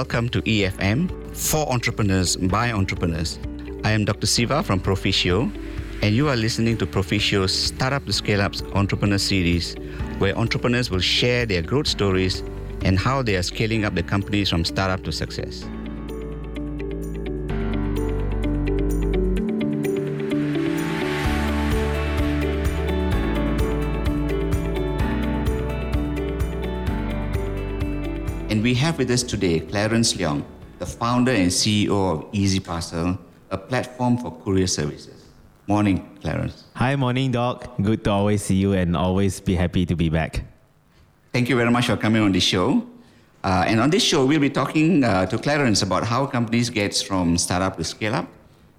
welcome to BFM for entrepreneurs by entrepreneurs. I am Dr. Siva from Proficio, and you are listening to Proficio's Startup to Scale Up's Entrepreneur Series, where entrepreneurs will share their growth stories and how they are scaling up their companies from startup to success. We have with us today Clarence Leong, the founder and CEO of Easy Parcel, a platform for courier services. Morning, Clarence. Hi, morning, Doc. Good to always see you and always be happy to be back. Thank you very much for coming on the show. Uh, and on this show, we'll be talking uh, to Clarence about how companies get from startup to scale up.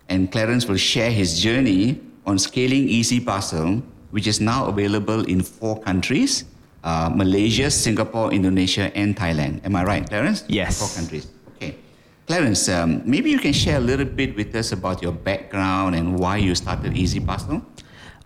And Clarence will share his journey on scaling Easy Parcel, which is now available in four countries uh, Malaysia, Singapore, Indonesia, and Thailand. Am I right, Clarence? Yes. Four countries. Okay. Clarence, um, maybe you can share a little bit with us about your background and why you started Easy Parcel.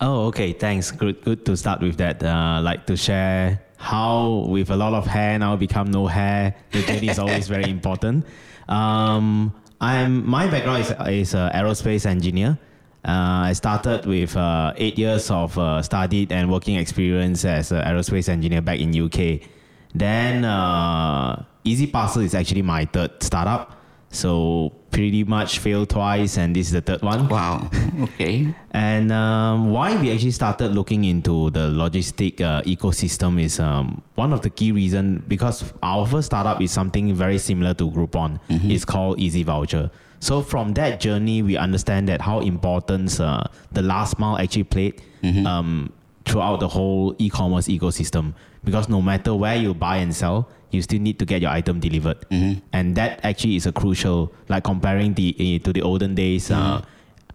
Oh, okay. Thanks. Good, good to start with that. Uh, like to share how, with a lot of hair now become no hair. The journey is always very important. Um, I'm my background is is an aerospace engineer. Uh, I started with uh, eight years of uh, studied and working experience as an aerospace engineer back in UK. Then uh, Easy Parcel is actually my third startup. So pretty much failed twice, and this is the third one. Wow. Okay. And um, why we actually started looking into the logistic uh, ecosystem is um, one of the key reasons because our first startup is something very similar to Groupon. It's called Easy Voucher. So from that journey, we understand that how important uh, the last mile actually played um, throughout the whole e-commerce ecosystem. Because no matter where you buy and sell, you still need to get your item delivered, and that actually is a crucial. Like comparing the eh, to the olden days, uh,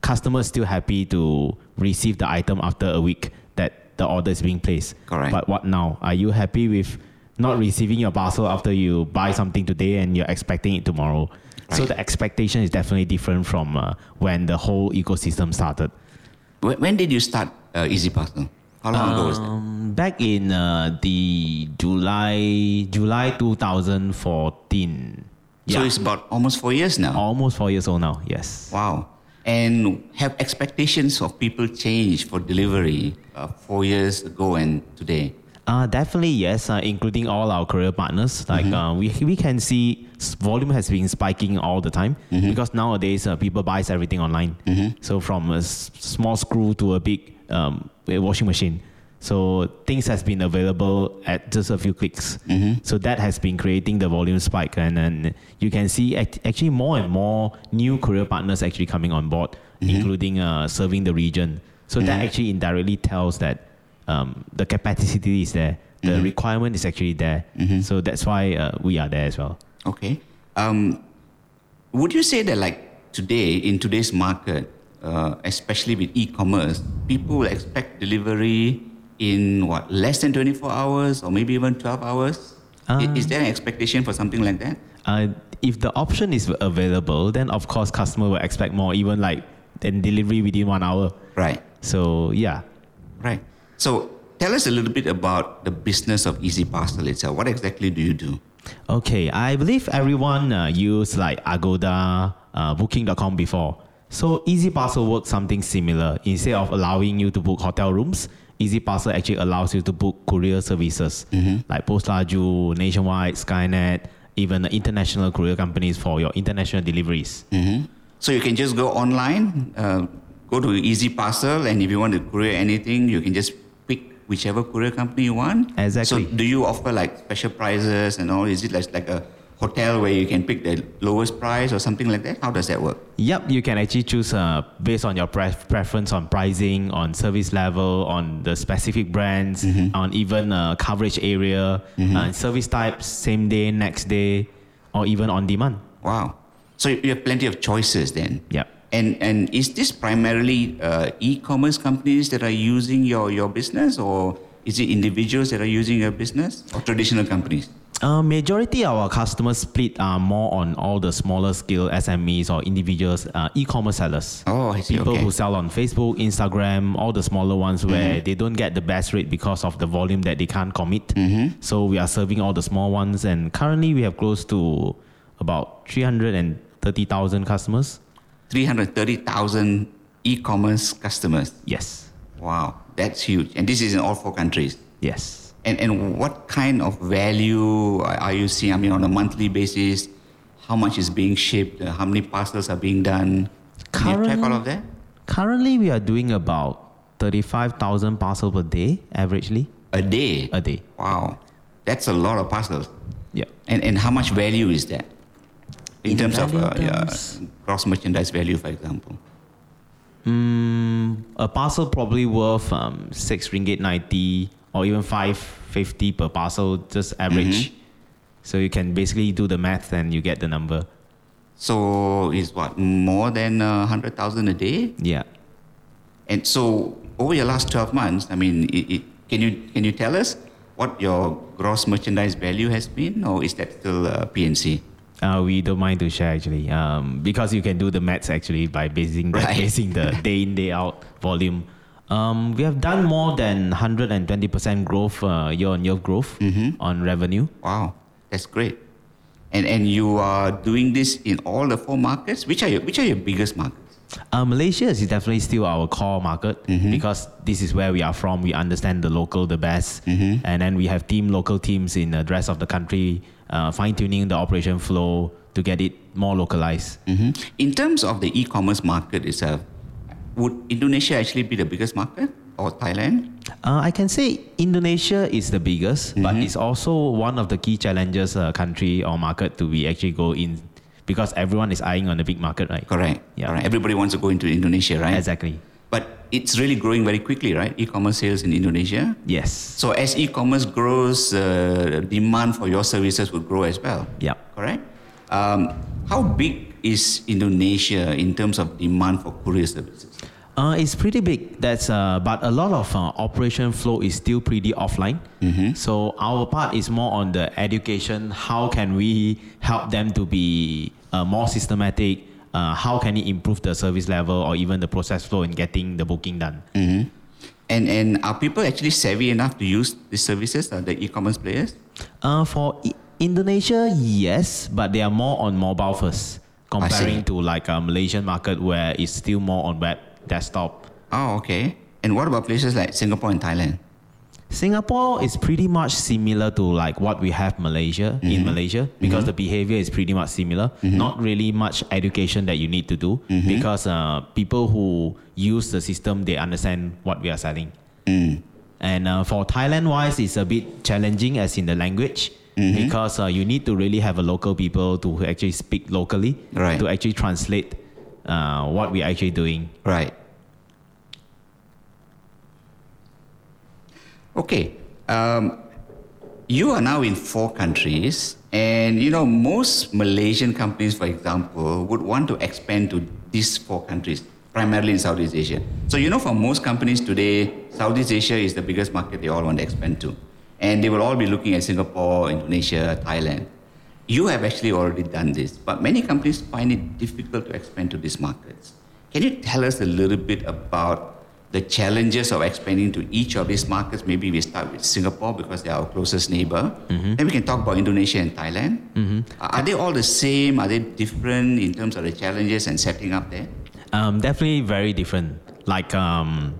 customers still happy to receive the item after a week that the order is being placed. Correct. But what now? Are you happy with not receiving your parcel after you buy something today and you're expecting it tomorrow? So the expectation is definitely different from uh, when the whole ecosystem started. When, when did you start uh, Easy Parcel? How long ago was that? Um, back in uh, the July July 2014. Yeah. So it's about almost four years now. almost four years old now. Yes. Wow. And have expectations of people changed for delivery uh, four years ago and today? Uh, definitely yes, uh, including all our courier partners. Like uh, we we can see volume has been spiking all the time because nowadays uh, people buys everything online. So from a s- small screw to a big um, washing machine. So things has been available at just a few clicks. So that has been creating the volume spike, and then you can see act- actually more and more new courier partners actually coming on board, including uh, serving the region. So that actually indirectly tells that um, the capacity is there, the requirement is actually there. So that's why uh, we are there as well. Okay. Um, would you say that, like today, in today's market, uh, especially with e commerce, people will expect delivery in what, less than 24 hours or maybe even 12 hours? Uh, is there an expectation for something like that? Uh, if the option is available, then of course customer will expect more, even like then delivery within one hour. Right. So yeah. Right. So tell us a little bit about the business of Easy Parcel itself. What exactly do you do? Okay, I believe everyone uh, used like Agoda, uh, Booking.com before. So Easy Parcel works something similar. Instead of allowing you to book hotel rooms, Easy Parcel actually allows you to book courier services like Pos Laju, Nationwide, Skynet, even international courier companies for your international deliveries. hmm So you can just go online, uh, go to Easy Parcel, and if you want to courier anything, you can just whichever courier company you want. Exactly. So do you offer like special prices and all? Is it like, like a hotel where you can pick the lowest price or something like that? How does that work? Yep, you can actually choose uh, based on your pref- preference on pricing, on service level, on the specific brands, on even uh, coverage area, uh, service types, same day, next day, or even on demand. Wow. So you have plenty of choices then. Yep. And and is this primarily uh, e-commerce companies that are using your, your business, or is it individuals that are using your business, or traditional companies? Uh, majority of our customers split are more on all the smaller scale SMEs or individuals, uh, e-commerce sellers. Oh, I see. People okay. who sell on Facebook, Instagram, all the smaller ones where they don't get the best rate because of the volume that they can't commit. So we are serving all the small ones, and currently we have close to about 330,000 customers. 330,000 e-commerce customers. Yes. Wow, that's huge. And this is in all four countries. Yes. And, and what kind of value are you seeing? I mean, on a monthly basis, how much is being shipped? Uh, how many parcels are being done? Can you track all of that? Currently, we are doing about 35,000 parcels per day, averagely, A day. a day. Wow, that's a lot of parcels. Yeah. And, and how much value is that? In, In terms of value uh, yeah, gross merchandise value, for example. Mm, a parcel probably worth um, six ringgit ninety or even five fifty per parcel, just average. So you can basically do the math and you get the number. So it's what more than uh, hundred thousand a day? Yeah. And so over your last twelve months, I mean, it, it, can you can you tell us what your gross merchandise value has been, or is that still uh, PNC? Uh, we don't mind to share actually, um, because you can do the maths actually by basing the, Right. basing the day in day out volume. Um, we have done more than 120% growth uh, year on year growth on revenue. Wow, that's great. And and you are doing this in all the four markets. Which are your which are your biggest markets? Uh, Malaysia is definitely still our core market because this is where we are from. We understand the local the best, and then we have team local teams in the rest of the country, uh, fine tuning the operation flow to get it more localized. hmm In terms of the e-commerce market itself, would Indonesia actually be the biggest market or Thailand? Uh, I can say Indonesia is the biggest, but it's also one of the key challenges uh, country or market to be actually go in because everyone is eyeing on the big market, right? Correct. Yeah. Correct. Everybody wants to go into Indonesia, right? Exactly. But it's really growing very quickly, right? E-commerce sales in Indonesia. Yes. So as e-commerce grows, uh, demand for your services will grow as well. Yeah. Correct. Um, how big is Indonesia in terms of demand for courier services? Uh, it's pretty big. That's uh, but a lot of uh, operation flow is still pretty offline. So our part is more on the education. How can we help them to be uh, more systematic? Uh, how can it improve the service level or even the process flow in getting the booking done? And and are people actually savvy enough to use these services? Uh, the e-commerce players? Uh, for I- Indonesia, yes, but they are more on mobile first, comparing to like a Malaysian market where it's still more on web desktop. Oh, okay. And what about places like Singapore and Thailand? Singapore is pretty much similar to like what we have Malaysia in Malaysia because the behavior is pretty much similar. Not really much education that you need to do because uh, people who use the system they understand what we are selling. And uh, for Thailand wise, it's a bit challenging as in the language because uh, you need to really have a local people to actually speak locally Right. to actually translate uh, what we're actually doing. Right. Okay. Um, you are now in four countries, and you know most Malaysian companies, for example, would want to expand to these four countries, primarily in Southeast Asia. So you know, for most companies today, Southeast Asia is the biggest market they all want to expand to, and they will all be looking at Singapore, Indonesia, Thailand. You have actually already done this, but many companies find it difficult to expand to these markets. Can you tell us a little bit about the challenges of expanding to each of these markets? Maybe we start with Singapore because they are our closest neighbor. Then we can talk about Indonesia and Thailand. Are are they all the same? Are they different in terms of the challenges and setting up there? Um, definitely very different. Like um,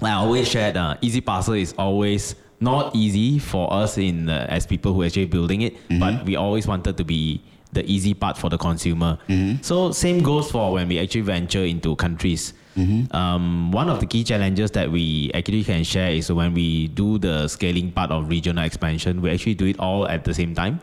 like I always shared, uh, Easy Parcel is always not easy for us in uh, as people who actually building it, but we always wanted to be the easy part for the consumer. So same goes for when we actually venture into countries. Um, one of the key challenges that we actually can share is when we do the scaling part of regional expansion, we actually do it all at the same time.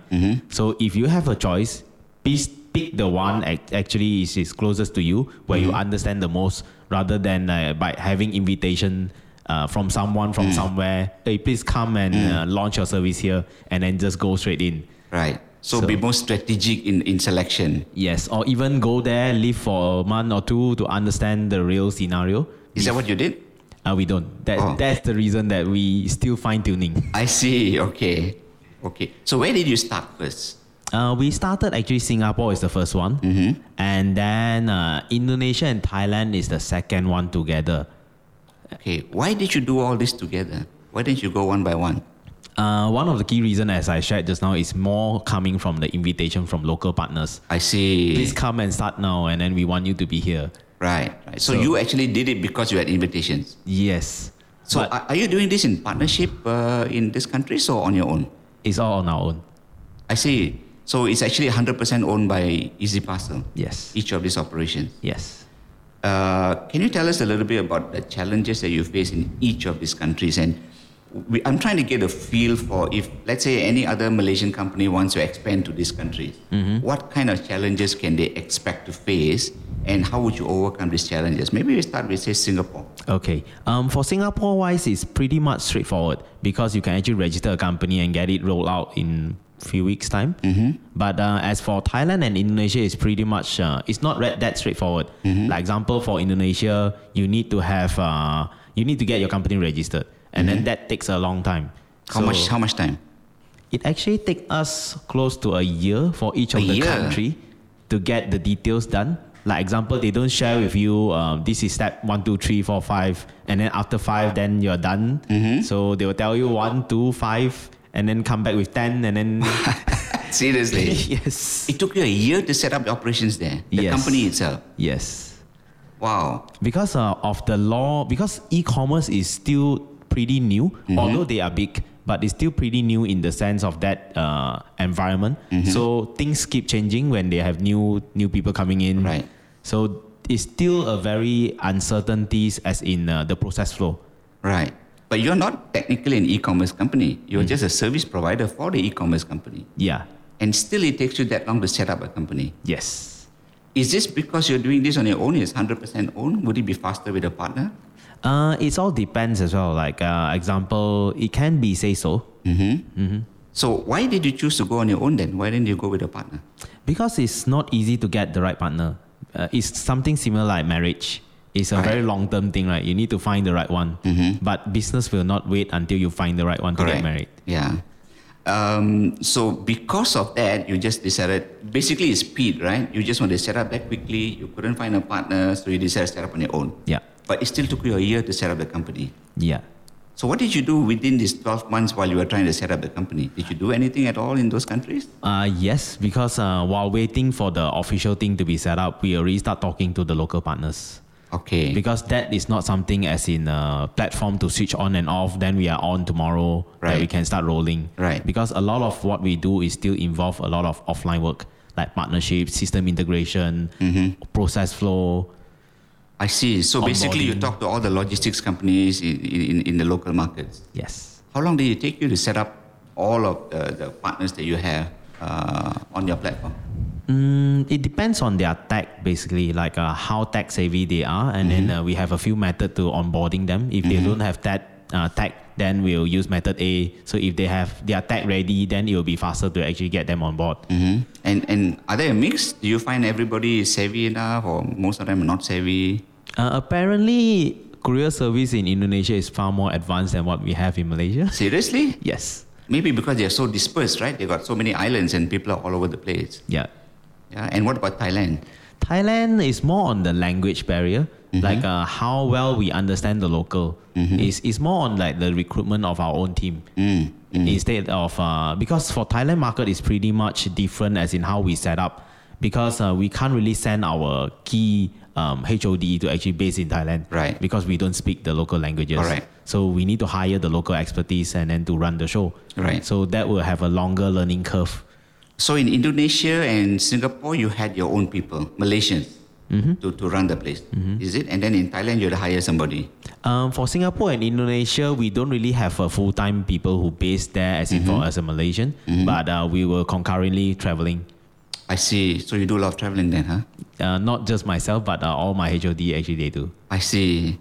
So if you have a choice, please pick the one actually is, is closest to you where you understand the most rather than uh, by having invitation uh, from someone from somewhere hey please come and uh, launch your service here and then just go straight in. Right. So, So- be more strategic in, in selection. yes or even go there live for a month or two to understand the real scenario Is that what you did? uh, we don't that, Oh. that's the reason that we still fine tuning I see. Okay. Okay. So where did you start first? Uh, we started actually Singapore is the first one, and then uh, Indonesia and Thailand is the second one together. Okay. Why did you do all this together? Why didn't you go one by one? Uh, one of the key reasons, as I shared just now, is more coming from the invitation from local partners. I see. Please come and start now, and then we want you to be here. Right, right. So, So- you actually did it because you had invitations. Yes. So But are, you doing this in partnership uh, in this countries or on your own? it's all on our own. I see. So it's actually 100% owned by Easy Parcel, Yes. each of these operations. Yes. Uh, can you tell us a little bit about the challenges that you face in each of these countries? And we, I'm trying to get a feel for if, let's say, any other Malaysian company wants to expand to these countries, what kind of challenges can they expect to face, and how would you overcome these challenges? Maybe we start with, say, Singapore. Okay. Um, for Singapore wise, it's pretty much straightforward because you can actually register a company and get it rolled out in few weeks time. Mm-hmm. But uh, as for Thailand and Indonesia, it's pretty much uh, it's not that straightforward. Like example, for Indonesia, you need to have uh, you need to get your company registered, and then that takes a long time. How So much? How much time? It actually takes us close to a year for each of A the year? country to get the details done. Like example, they don't share with you. Um, this is step one, two, three, four, five, and then after five, then you're done. Mm-hmm. So they will tell you one, two, five, and then come back with ten, and then Seriously. yes, it took you a year to set up the operations there, the Yes. company itself. yes, Wow. because uh, of the law, because e-commerce is still pretty new, Mm-hmm. although they are big, but it's still pretty new in the sense of that uh, environment. Mm-hmm. So things keep changing when they have new new people coming in. Right. So it's still a very uncertainties as in uh, the process flow. Right. But you're not technically an e-commerce company. You're Mm. just a service provider for the e-commerce company. Yeah. And still it takes you that long to set up a company. Yes. Is this because you're doing this on your own? It's 100% own? Would it be faster with a partner? Uh, it all depends as well. Like uh, example, it can be say so. So why did you choose to go on your own then? Why didn't you go with a partner? Because it's not easy to get the right partner. Uh, it's something similar like marriage. It's a Right. very long term thing, right? You need to find the right one. But business will not wait until you find the right one to get married. Yeah. Um, so because of that, you just decided, basically it's speed, right? You just want to set up that quickly. You couldn't find a partner, so you decided to set up on your own. Yeah. But it still took you a year to set up the company. Yeah. So what did you do within these 12 months while you were trying to set up the company? Did you do anything at all in those countries? Uh, yes, because uh, while waiting for the official thing to be set up, we already start talking to the local partners. Okay. Because that is not something as in a platform to switch on and off, then we are on tomorrow, that we can start rolling. Right. Because a lot of what we do is still involve a lot of offline work, like partnerships, system integration, Mm-hmm. process flow. I see. So basically you talk to all the logistics companies in, in, in the local markets. Yes. How long did it take you to set up all of the, the partners that you have uh, on your platform? Mm, it depends on their tech, basically, like uh, how tech savvy they are, and then uh, we have a few method to onboarding them. If they don't have that uh, tech, then we'll use method A. So if they have their tech ready, then it will be faster to actually get them on board. hmm And, and are they a mix? Do you find everybody is savvy enough or most of them are not savvy? Uh, apparently, courier service in Indonesia is far more advanced than what we have in Malaysia. Seriously? Yes. Maybe because they're so dispersed, right? They've got so many islands and people are all over the place. Yeah. Yeah. And what about Thailand? Thailand is more on the language barrier, like uh, how well we understand the local. Is is more on like the recruitment of our own team instead of uh, because for Thailand market is pretty much different as in how we set up because uh, we can't really send our key um, HOD to actually base in Thailand, Right. Because we don't speak the local languages, Alright. So we need to hire the local expertise and then to run the show, Right. So that will have a longer learning curve. So in Indonesia and Singapore, you had your own people, Malaysians, to, to run the place. Is it? And then in Thailand, you had to hire somebody. Um, for Singapore and Indonesia, we don't really have a full time people who based there as in for as a Malaysian, but uh, we were concurrently traveling. I see. So you do a lot of traveling then, huh? Uh, not just myself, but uh, all my HOD actually they do. I see.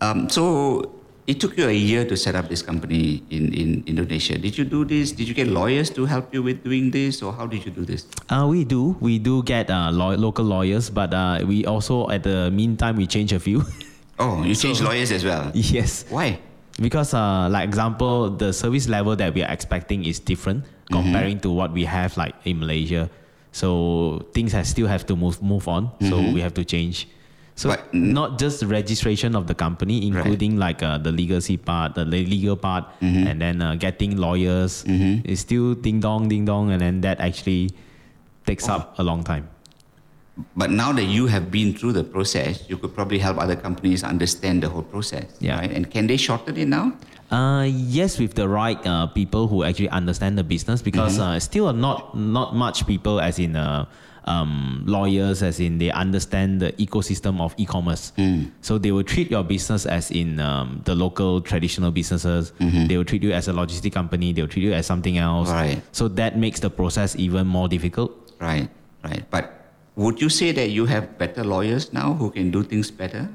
Um, so it took you a year to set up this company in, in Indonesia. Did you do this? Did you get lawyers to help you with doing this, or how did you do this? Uh, we do. We do get uh, law- local lawyers, but uh, we also, at the meantime, we change a few. Oh, you changed lawyers as well. yes. Why? Because, uh, like example, the service level that we are expecting is different comparing to what we have like in Malaysia. So things have still have to move move on. So we have to change. So But- not just the registration of the company, including like uh, the legacy part, the legal part, Mm-hmm. and then uh, getting lawyers. It's still ding dong, ding dong, and then that actually takes Oh. up a long time. But now that you have been through the process, you could probably help other companies understand the whole process. Yeah. Right? And can they shorten it now? Uh, yes, with the right uh, people who actually understand the business, because Mm-hmm. uh, still not not much people, as in uh, um, lawyers, as in they understand the ecosystem of e-commerce. Mm. So they will treat your business as in um, the local traditional businesses. They will treat you as a logistic company. They will treat you as something else. Mm-hmm. Right. So that makes the process even more difficult. Right, right. But would you say that you have better lawyers now who can do things better?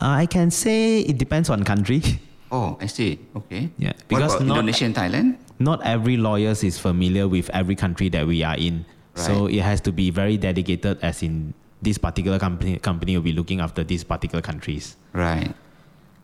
Uh, I can say it depends on country. Oh, I see. Okay. Yeah, because not- Indonesia and Thailand? not every lawyer is familiar with every country that we are in. Right. So it has to be very dedicated, as in this particular company company will be looking after these particular countries. Right.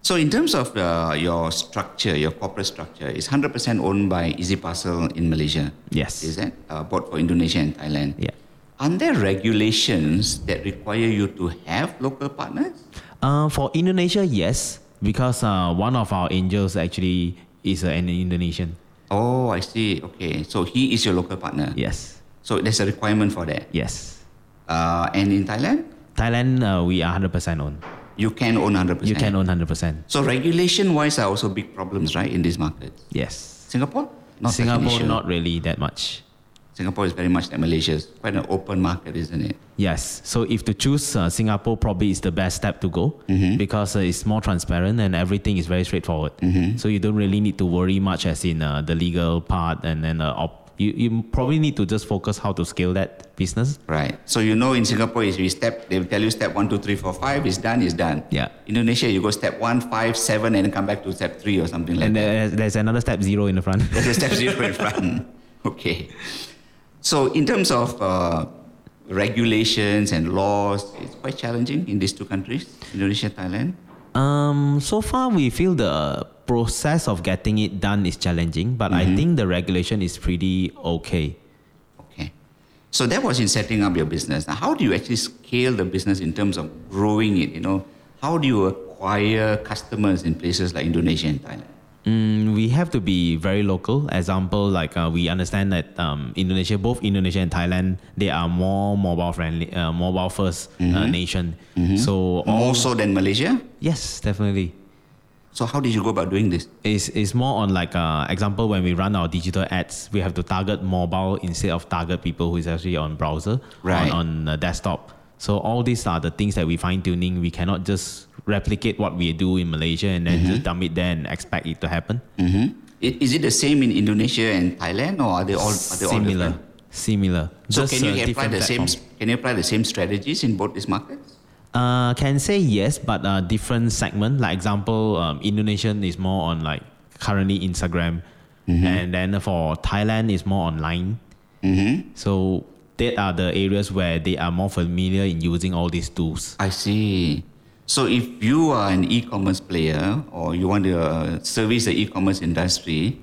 So in terms of uh, your structure, your corporate structure, is 100% owned by Easy Parcel in Malaysia. Yes. Is that uh, both for Indonesia and Thailand? Yeah. Are there regulations that require you to have local partners? Uh, for Indonesia, yes, because uh, one of our angels actually is uh, an Indonesian. Oh, I see. Okay. So he is your local partner. Yes. So there's a requirement for that. Yes. Uh, and in Thailand, Thailand, uh, we are 100% owned. you can own 100%. You can own 100%. So regulation-wise are also big problems, right, in this market. Yes. Singapore? Not Singapore, not really that much. Singapore is very much like Malaysia. It's quite an open market, isn't it? Yes. So if to choose uh, Singapore, probably is the best step to go because uh, it's more transparent and everything is very straightforward. So you don't really need to worry much as in uh, the legal part and then uh, op- you, you probably need to just focus how to scale that business. Right. So you know in Singapore is we step they will tell you step one, two, three, four, five, it's done, it's done. Yeah. Indonesia you go step one, five, seven, and then come back to step three or something like And that. there's, there's another step zero in the front. There's a step zero in front. Okay. So in terms of uh, regulations and laws, it's quite challenging in these two countries, Indonesia, Thailand. Um, so far, we feel the process of getting it done is challenging, but I think the regulation is pretty okay. Okay. So that was in setting up your business. Now, how do you actually scale the business in terms of growing it? You know, how do you acquire customers in places like Indonesia and Thailand? Mm, we have to be very local. Example, like uh, we understand that um, Indonesia, both Indonesia and Thailand, they are more mobile friendly, uh, mobile 1st uh, nation. So all, More so than Malaysia. yes, definitely. So how did you go about doing this? It's, it's more on like uh, example when we run our digital ads, we have to target mobile instead of target people who is actually on browser Right. on, on uh, desktop. So all these are the things that we fine tuning. We cannot just replicate what we do in Malaysia and then just dump it there and expect it to happen. Mm-hmm. Is it the same in Indonesia and Thailand, or are they all are they similar, different? similar. So Just, can you apply different the same? Can you apply the same strategies in both these markets? Uh, can say yes, but uh, different segment. Like example, um, Indonesian is more on like currently Instagram, Mm-hmm. and then for Thailand is more online. Mm-hmm. So that are the areas where they are more familiar in using all these tools. I see. So if you are an e-commerce player or you want to uh, service the e-commerce industry,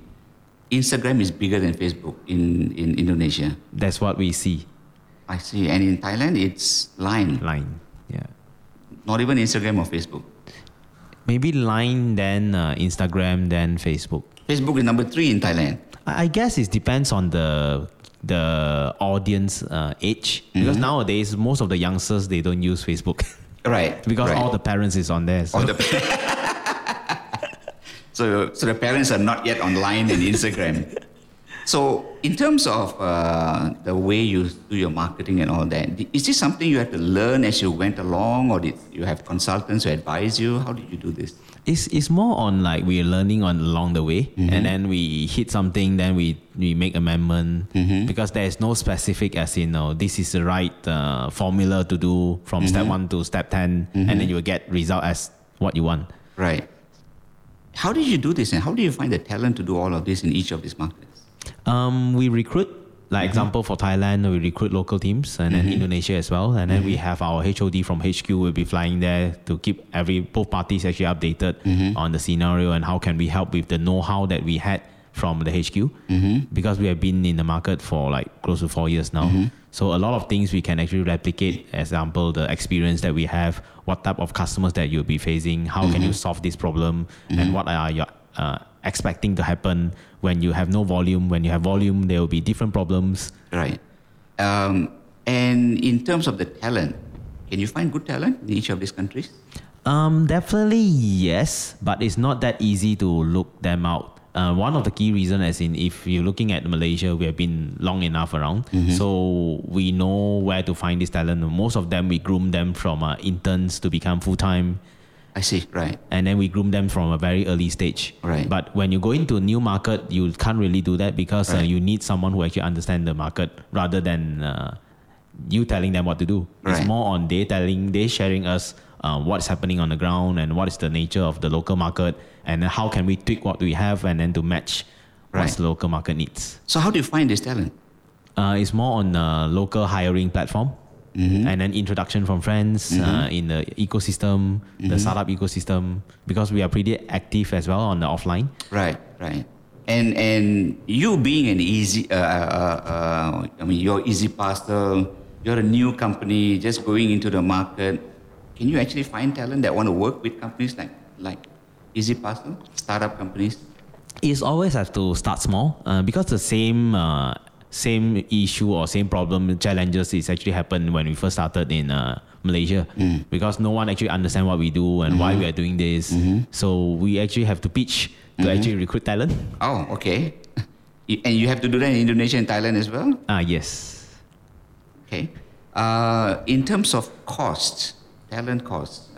Instagram is bigger than Facebook in, in Indonesia. That's what we see. I see. And in Thailand, it's Line, Line, yeah. not even Instagram or Facebook. Maybe Line, then uh, Instagram, then Facebook. Facebook is number three in Thailand. I I guess it depends on the the audience uh, age because Mm-hmm. nowadays most of the youngsters they don't use Facebook Right. because right. all the parents is on there. So. All the so, so the parents are not yet online and Instagram. So, in terms of uh, the way you do your marketing and all that, is this something you had to learn as you went along, or did you have consultants who advise you? How did you do this? It's, it's more on like we're learning on along the way Mm-hmm. and then we hit something then we we make amendment Mm-hmm. because there is no specific as in no this is the right uh, formula to do from step Mm-hmm. one to step 10 and then you will get result as what you want Right. How did you do this, and how do you find the talent to do all of this in each of these markets? um, we recruit Mm-hmm. like example for Thailand we recruit local teams and then Indonesia as well and then we Mm-hmm. have our HOD from HQ will be flying there to keep every both parties actually updated Mm-hmm. on the scenario and how can we help with the know-how that we had from the HQ Mm-hmm. because we have been in the market for like close to four years now So a lot of things we can actually replicate. Example, the experience that we have, what type of customers that you'll be facing, how can you solve this problem, and what are your uh, expecting to happen when you have no volume. When you have volume, there will be different problems. Right. Um, and in terms of the talent, can you find good talent in each of these countries? Um, definitely yes, but it's not that easy to look them out. Uh, one of the key reasons, as in, if you're looking at Malaysia, we have been long enough around, so we know where to find this talent. Most of them, we groom them from uh, interns to become full time, I see. Right. and then we groom them from a very early stage. Right. But when you go into a new market, you can't really do that because uh, you need someone who actually understands the market rather than uh, you telling them what to do. It's more on they telling, they sharing us uh, what's happening on the ground and what is the nature of the local market and how can we tweak what we have and then to match what Right. the local market needs. So how do you find this talent? Uh, it's more on a local hiring platform. Mm-hmm. And then introduction from friends uh, in the ecosystem, Mm-hmm. the startup ecosystem, because we are pretty active as well on the offline. Right. Right. And and you being an easy, uh, uh, uh, I mean, you're Easy Parcel. You're a new company just going into the market. Can you actually find talent that want to work with companies like like Easy Parcel, startup companies? It's always have to start small uh, because the same uh, same issue or same problem challenges is actually happened when we first started in uh, Malaysia because no one actually understand what we do and why we are doing this. So we actually have to pitch to actually recruit talent. Oh, okay. And you have to do that in Indonesia and Thailand as well? Ah yes. Okay. Uh, in terms of costs, talent costs,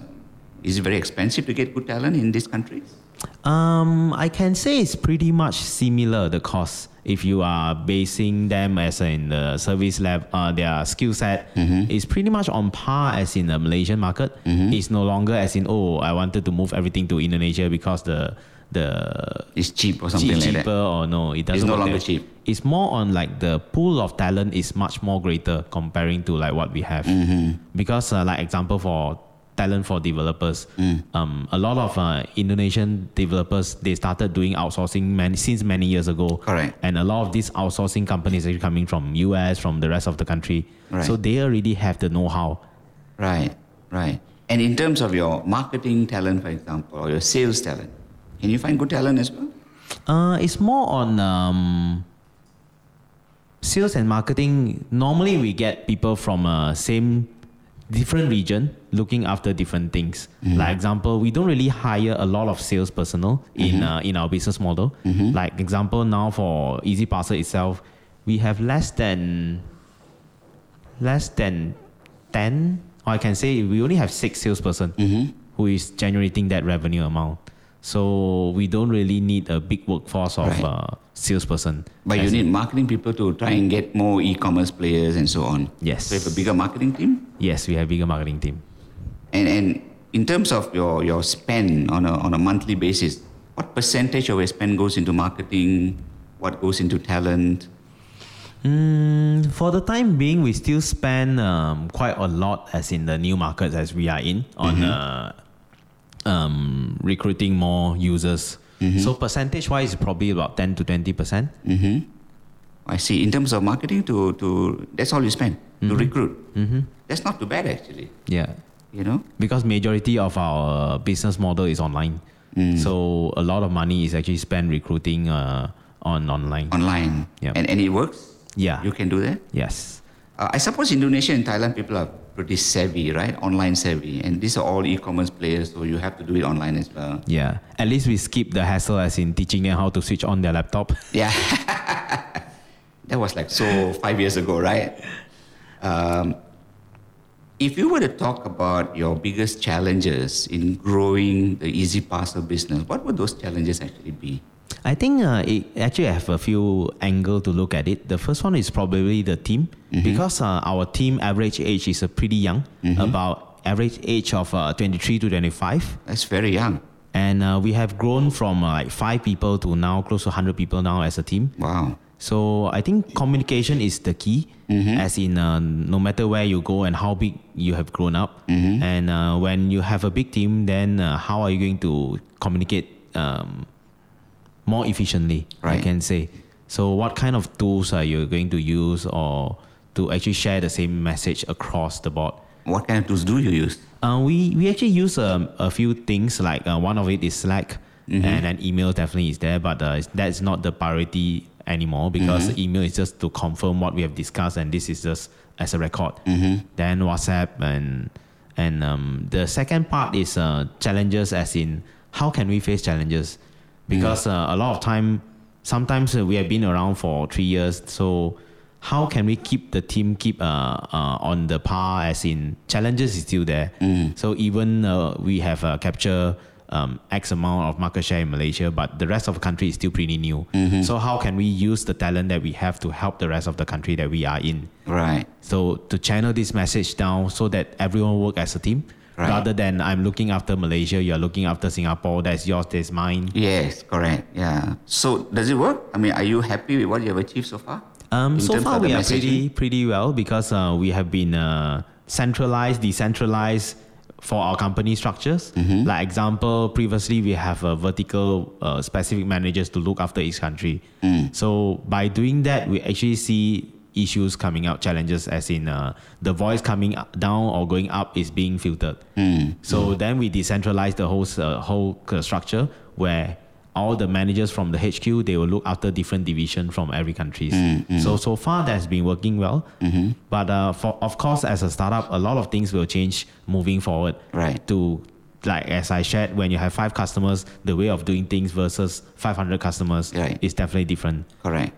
is it very expensive to get good talent in these countries? Um, I can say it's pretty much similar the cost if you are basing them as in the service lab, uh, their skill set is pretty much on par as in the Malaysian market. It's no longer as in oh I wanted to move everything to Indonesia because the the It's cheap or something cheap, like cheaper that. or no it doesn't It's no longer that- cheap. It's more on like the pool of talent is much more greater comparing to like what we have Mm-hmm. because uh, like example for talent for developers Mm. um, a lot of uh, Indonesian developers they started doing outsourcing many, since many years ago Correct. and a lot of these outsourcing companies are coming from US from the rest of the country Right. so they already have the know-how Right, right. And in terms of your marketing talent, for example, or your sales talent, can you find good talent as well? Uh, it's more on um, sales and marketing. Normally, we get people from a same different region looking after different things. Like example, we don't really hire a lot of sales personnel in uh, in our business model. Like example, now for Easy Parcel itself, we have less than less than ten. Or I can say we only have six salesperson who is generating that revenue amount. So we don't really need a big workforce of Right. uh, salesperson. But you need marketing people to try and get more e-commerce players and so on. Yes. So you have a bigger marketing team. yes, we have a bigger marketing team. And and in terms of your, your spend on a on a monthly basis, what percentage of your spend goes into marketing? What goes into talent? Mm, for the time being, we still spend um, quite a lot, as in the new markets as we are in, on uh, um, recruiting more users. Mm-hmm. So percentage wise, probably about ten to twenty percent. Mm-hmm. I see. In terms of marketing, to to that's all you spend to mm-hmm. recruit. That's not too bad actually. Yeah, You know. because majority of our business model is online, mm. so a lot of money is actually spent recruiting uh, on online. online. Yeah. And, and it works? Yeah. You can do that? Yes. Uh, I suppose Indonesia and Thailand people are pretty savvy, right? Online savvy. And these are all e commerce players, so you have to do it online as well. Yeah. At least we skip the hassle as in teaching them how to switch on their laptop. Yeah. that was like so five years ago, right? Um, if you were to talk about your biggest challenges in growing the Easy Parcel business, what would those challenges actually be? I think uh, it actually have a few angle to look at it. The first one is probably the team because uh, our team average age is uh, pretty young, about average age of uh, 23 to 25. That's very young. And uh, we have grown from uh, like five people to now close to 100 people now as a team. Wow. So I think communication is the key, as in uh, no matter where you go and how big you have grown up, and uh, when you have a big team, then uh, how are you going to communicate um, more efficiently? I can say. So what kind of tools are you going to use, or to actually share the same message across the board. What kind of tools do you use? Uh, we we actually use um, a few things like uh, one of it is Slack, and then email definitely is there, but uh, that's not the priority anymore because email is just to confirm what we have discussed, and this is just as a record. Then WhatsApp and and um, the second part is uh, challenges, as in how can we face challenges, because uh, a lot of time, sometimes uh, we have been around for three years, so how can we keep the team keep uh, uh, on the par as in challenges is still there. So even uh, we have uh, capture um, x amount of market share in malaysia but the rest of the country is still pretty new. So how can we use the talent that we have to help the rest of the country that we are in? Right. so to channel this message down so that everyone work as a team Right. rather than i'm looking after malaysia you're looking after singapore that's yours that's mine Yes, correct. Yeah. So does it work? I mean, are you happy with what you have achieved so far? Um, so far we are messaging? pretty pretty well because uh, we have been uh, centralized, decentralized for our company structures. Mm-hmm. Like example, previously we have a vertical uh, specific managers to look after each country. Mm. So by doing that, we actually see issues coming out, challenges as in uh, the voice coming down or going up is being filtered. Mm. So then we decentralize the whole uh, whole uh, structure where all the managers from the HQ they will look after different division from every countries. So so far that's been working well. But uh, for of course as a startup, a lot of things will change moving forward. Right. To like as I shared, when you have five customers, the way of doing things versus 500 customers Right. is definitely different. Correct.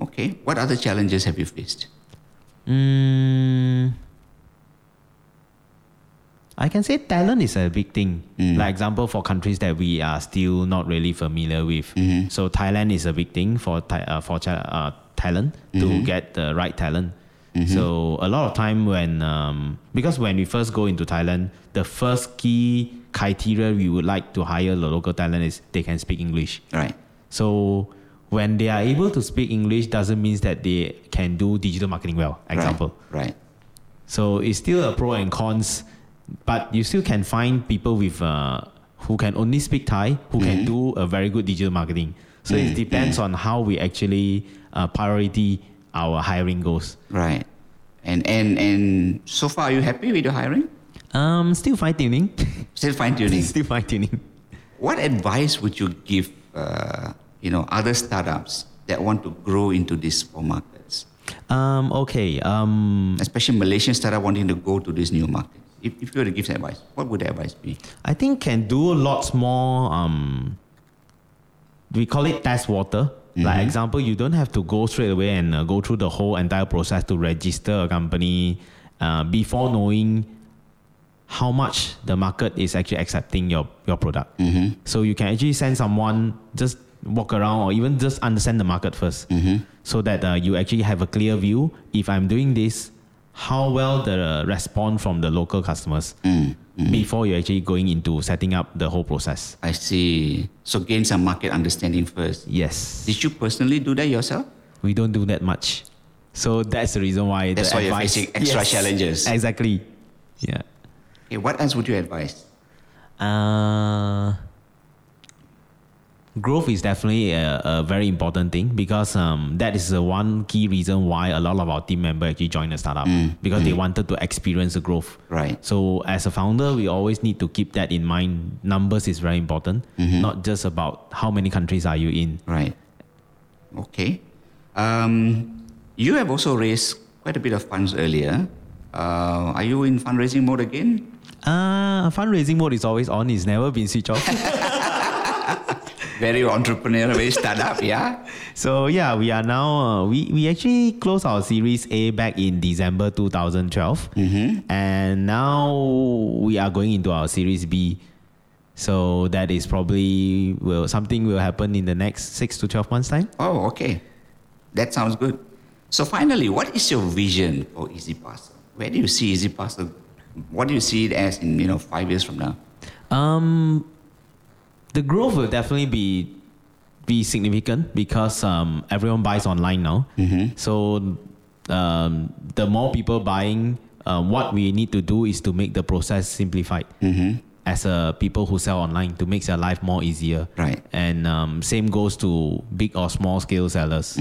Okay. What other challenges have you faced? Mm, I can say talent is a big thing. Like example for countries that we are still not really familiar with. So Thailand is a big thing for Thai, uh, for uh, talent to get the right talent. So a lot of time when um, because when we first go into Thailand, the first key criteria we would like to hire the local talent is they can speak English. Right. So when they are able to speak English, doesn't mean that they can do digital marketing well. Example. Right. right. So it's still a pro and cons, but you still can find people with uh, who can only speak Thai, who can do a very good digital marketing. So it depends on how we actually uh, priority our hiring goals. Right. And and and so far, are you happy with your hiring? Um, still fine tuning. Still fine tuning. still fine tuning. What advice would you give, uh, you know, other startups that want to grow into these four markets, Um, okay. Um, especially Malaysian startup wanting to go to this new market? If, if you were to give some advice, what would the advice be? I think can do lots more. Um, we call it test water. Like example, you don't have to go straight away and uh, go through the whole entire process to register a company uh, before knowing how much the market is actually accepting your your product. So you can actually send someone just walk around or even just understand the market 1st so that uh, you actually have a clear view. If I'm doing this, how well the response from the local customers before you're actually going into setting up the whole process. I see. So gain some market understanding first. Yes, Did you personally do that yourself? we don't do that much. So that's the reason why That's the why you're facing extra challenges. Exactly. Yeah. Okay, what else would you advise? Uh, growth is definitely a, a very important thing because um, that is the one key reason why a lot of our team members actually joined the startup because they wanted to experience the growth. Right. So as a founder, we always need to keep that in mind. Numbers is very important, not just about how many countries are you in. Right. Okay. Um, you have also raised quite a bit of funds earlier. Uh, are you in fundraising mode again? Uh, fundraising mode is always on. It's never been switched off. Very entrepreneurial, very startup, yeah? So yeah, we are now uh, we we actually closed our Series A back in December 2012, and now we are going into our Series B. So that is probably will something will happen in the next six to twelve months time. Oh, okay. That sounds good. So finally, what is your vision for Easy Parcel? Where do you see Easy Parcel? What do you see it as in, you know, five years from now? Um, the growth will definitely be be significant because um, everyone buys online now. So um, the more people buying, um, what we need to do is to make the process simplified. As a people who sell online to make their life more easier. Right. And um, same goes to big or small scale sellers.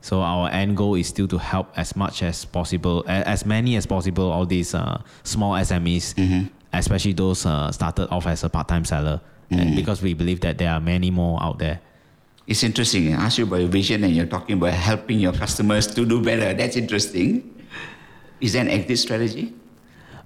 So our end goal is still to help as much as possible, as many as possible, all these uh, small SMEs, especially those uh, started off as a part-time seller, and because we believe that there are many more out there. It's interesting. I asked you about your vision and you're talking about helping your customers to do better. That's interesting. Is there an exit strategy?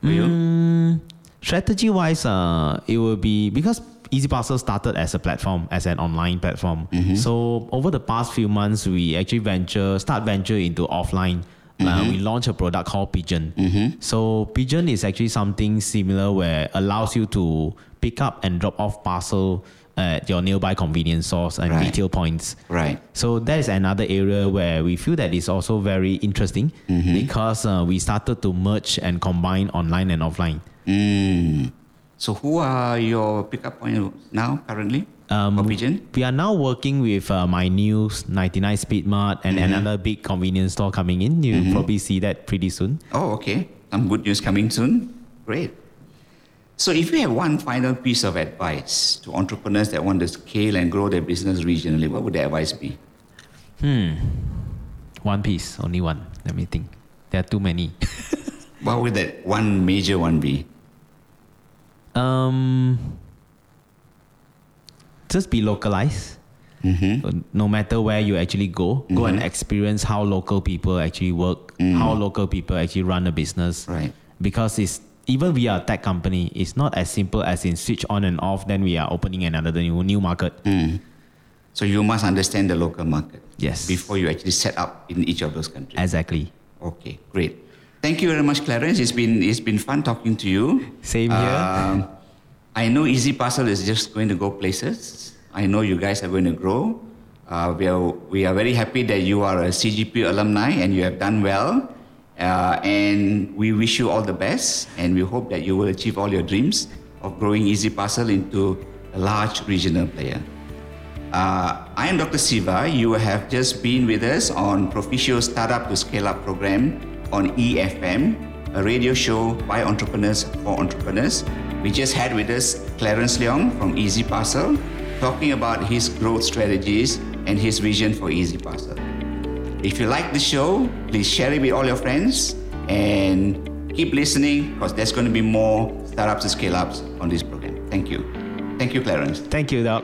Mm, strategy wise, uh, it will be because Easy Parcel started as a platform, as an online platform. So over the past few months, we actually venture, start venture into offline. Uh, we launched a product called Pgeon. So Pgeon is actually something similar where allows you to pick up and drop off parcel at your nearby convenience stores and Right. retail points. Right. So that is another area where we feel that is also very interesting because uh, we started to merge and combine online and offline. Mm. So who are your pickup point now currently Um, We are now working with uh, MyNews 99 Speed Mart and another big convenience store coming in. You'll probably see that pretty soon. Oh, okay. Some good news coming soon. Great. So, if you have one final piece of advice to entrepreneurs that want to scale and grow their business regionally, what would the advice be? Hmm. One piece, only one. Let me think. There are too many. What would that one major one be? um, just be localized. Mm-hmm. No matter where you actually go, go and experience how local people actually work, how local people actually run a business. Right. Because it's even we are a tech company, it's not as simple as in switch on and off. Then we are opening another new new market. So, you must understand the local market Yes, before you actually set up in each of those countries. exactly. Okay, great. Thank you very much, Clarence. It's been it's been fun talking to you. Same here. Um, I know Easy Parcel is just going to go places. I know you guys are going to grow. Uh, we are we are very happy that you are a CGP alumni and you have done well. Uh, and we wish you all the best. And we hope that you will achieve all your dreams of growing Easy Parcel into a large regional player. Uh, I am Dr. Siva. You have just been with us on Proficio Startup to Scale Up program on BFM, a radio show by entrepreneurs for entrepreneurs. We just had with us Clarence Leong from Easy Parcel talking about his growth strategies and his vision for Easy Parcel. If you like the show, please share it with all your friends and keep listening because there's going to be more startups and scale ups on this program. Thank you. Thank you, Clarence. Thank you, Doc.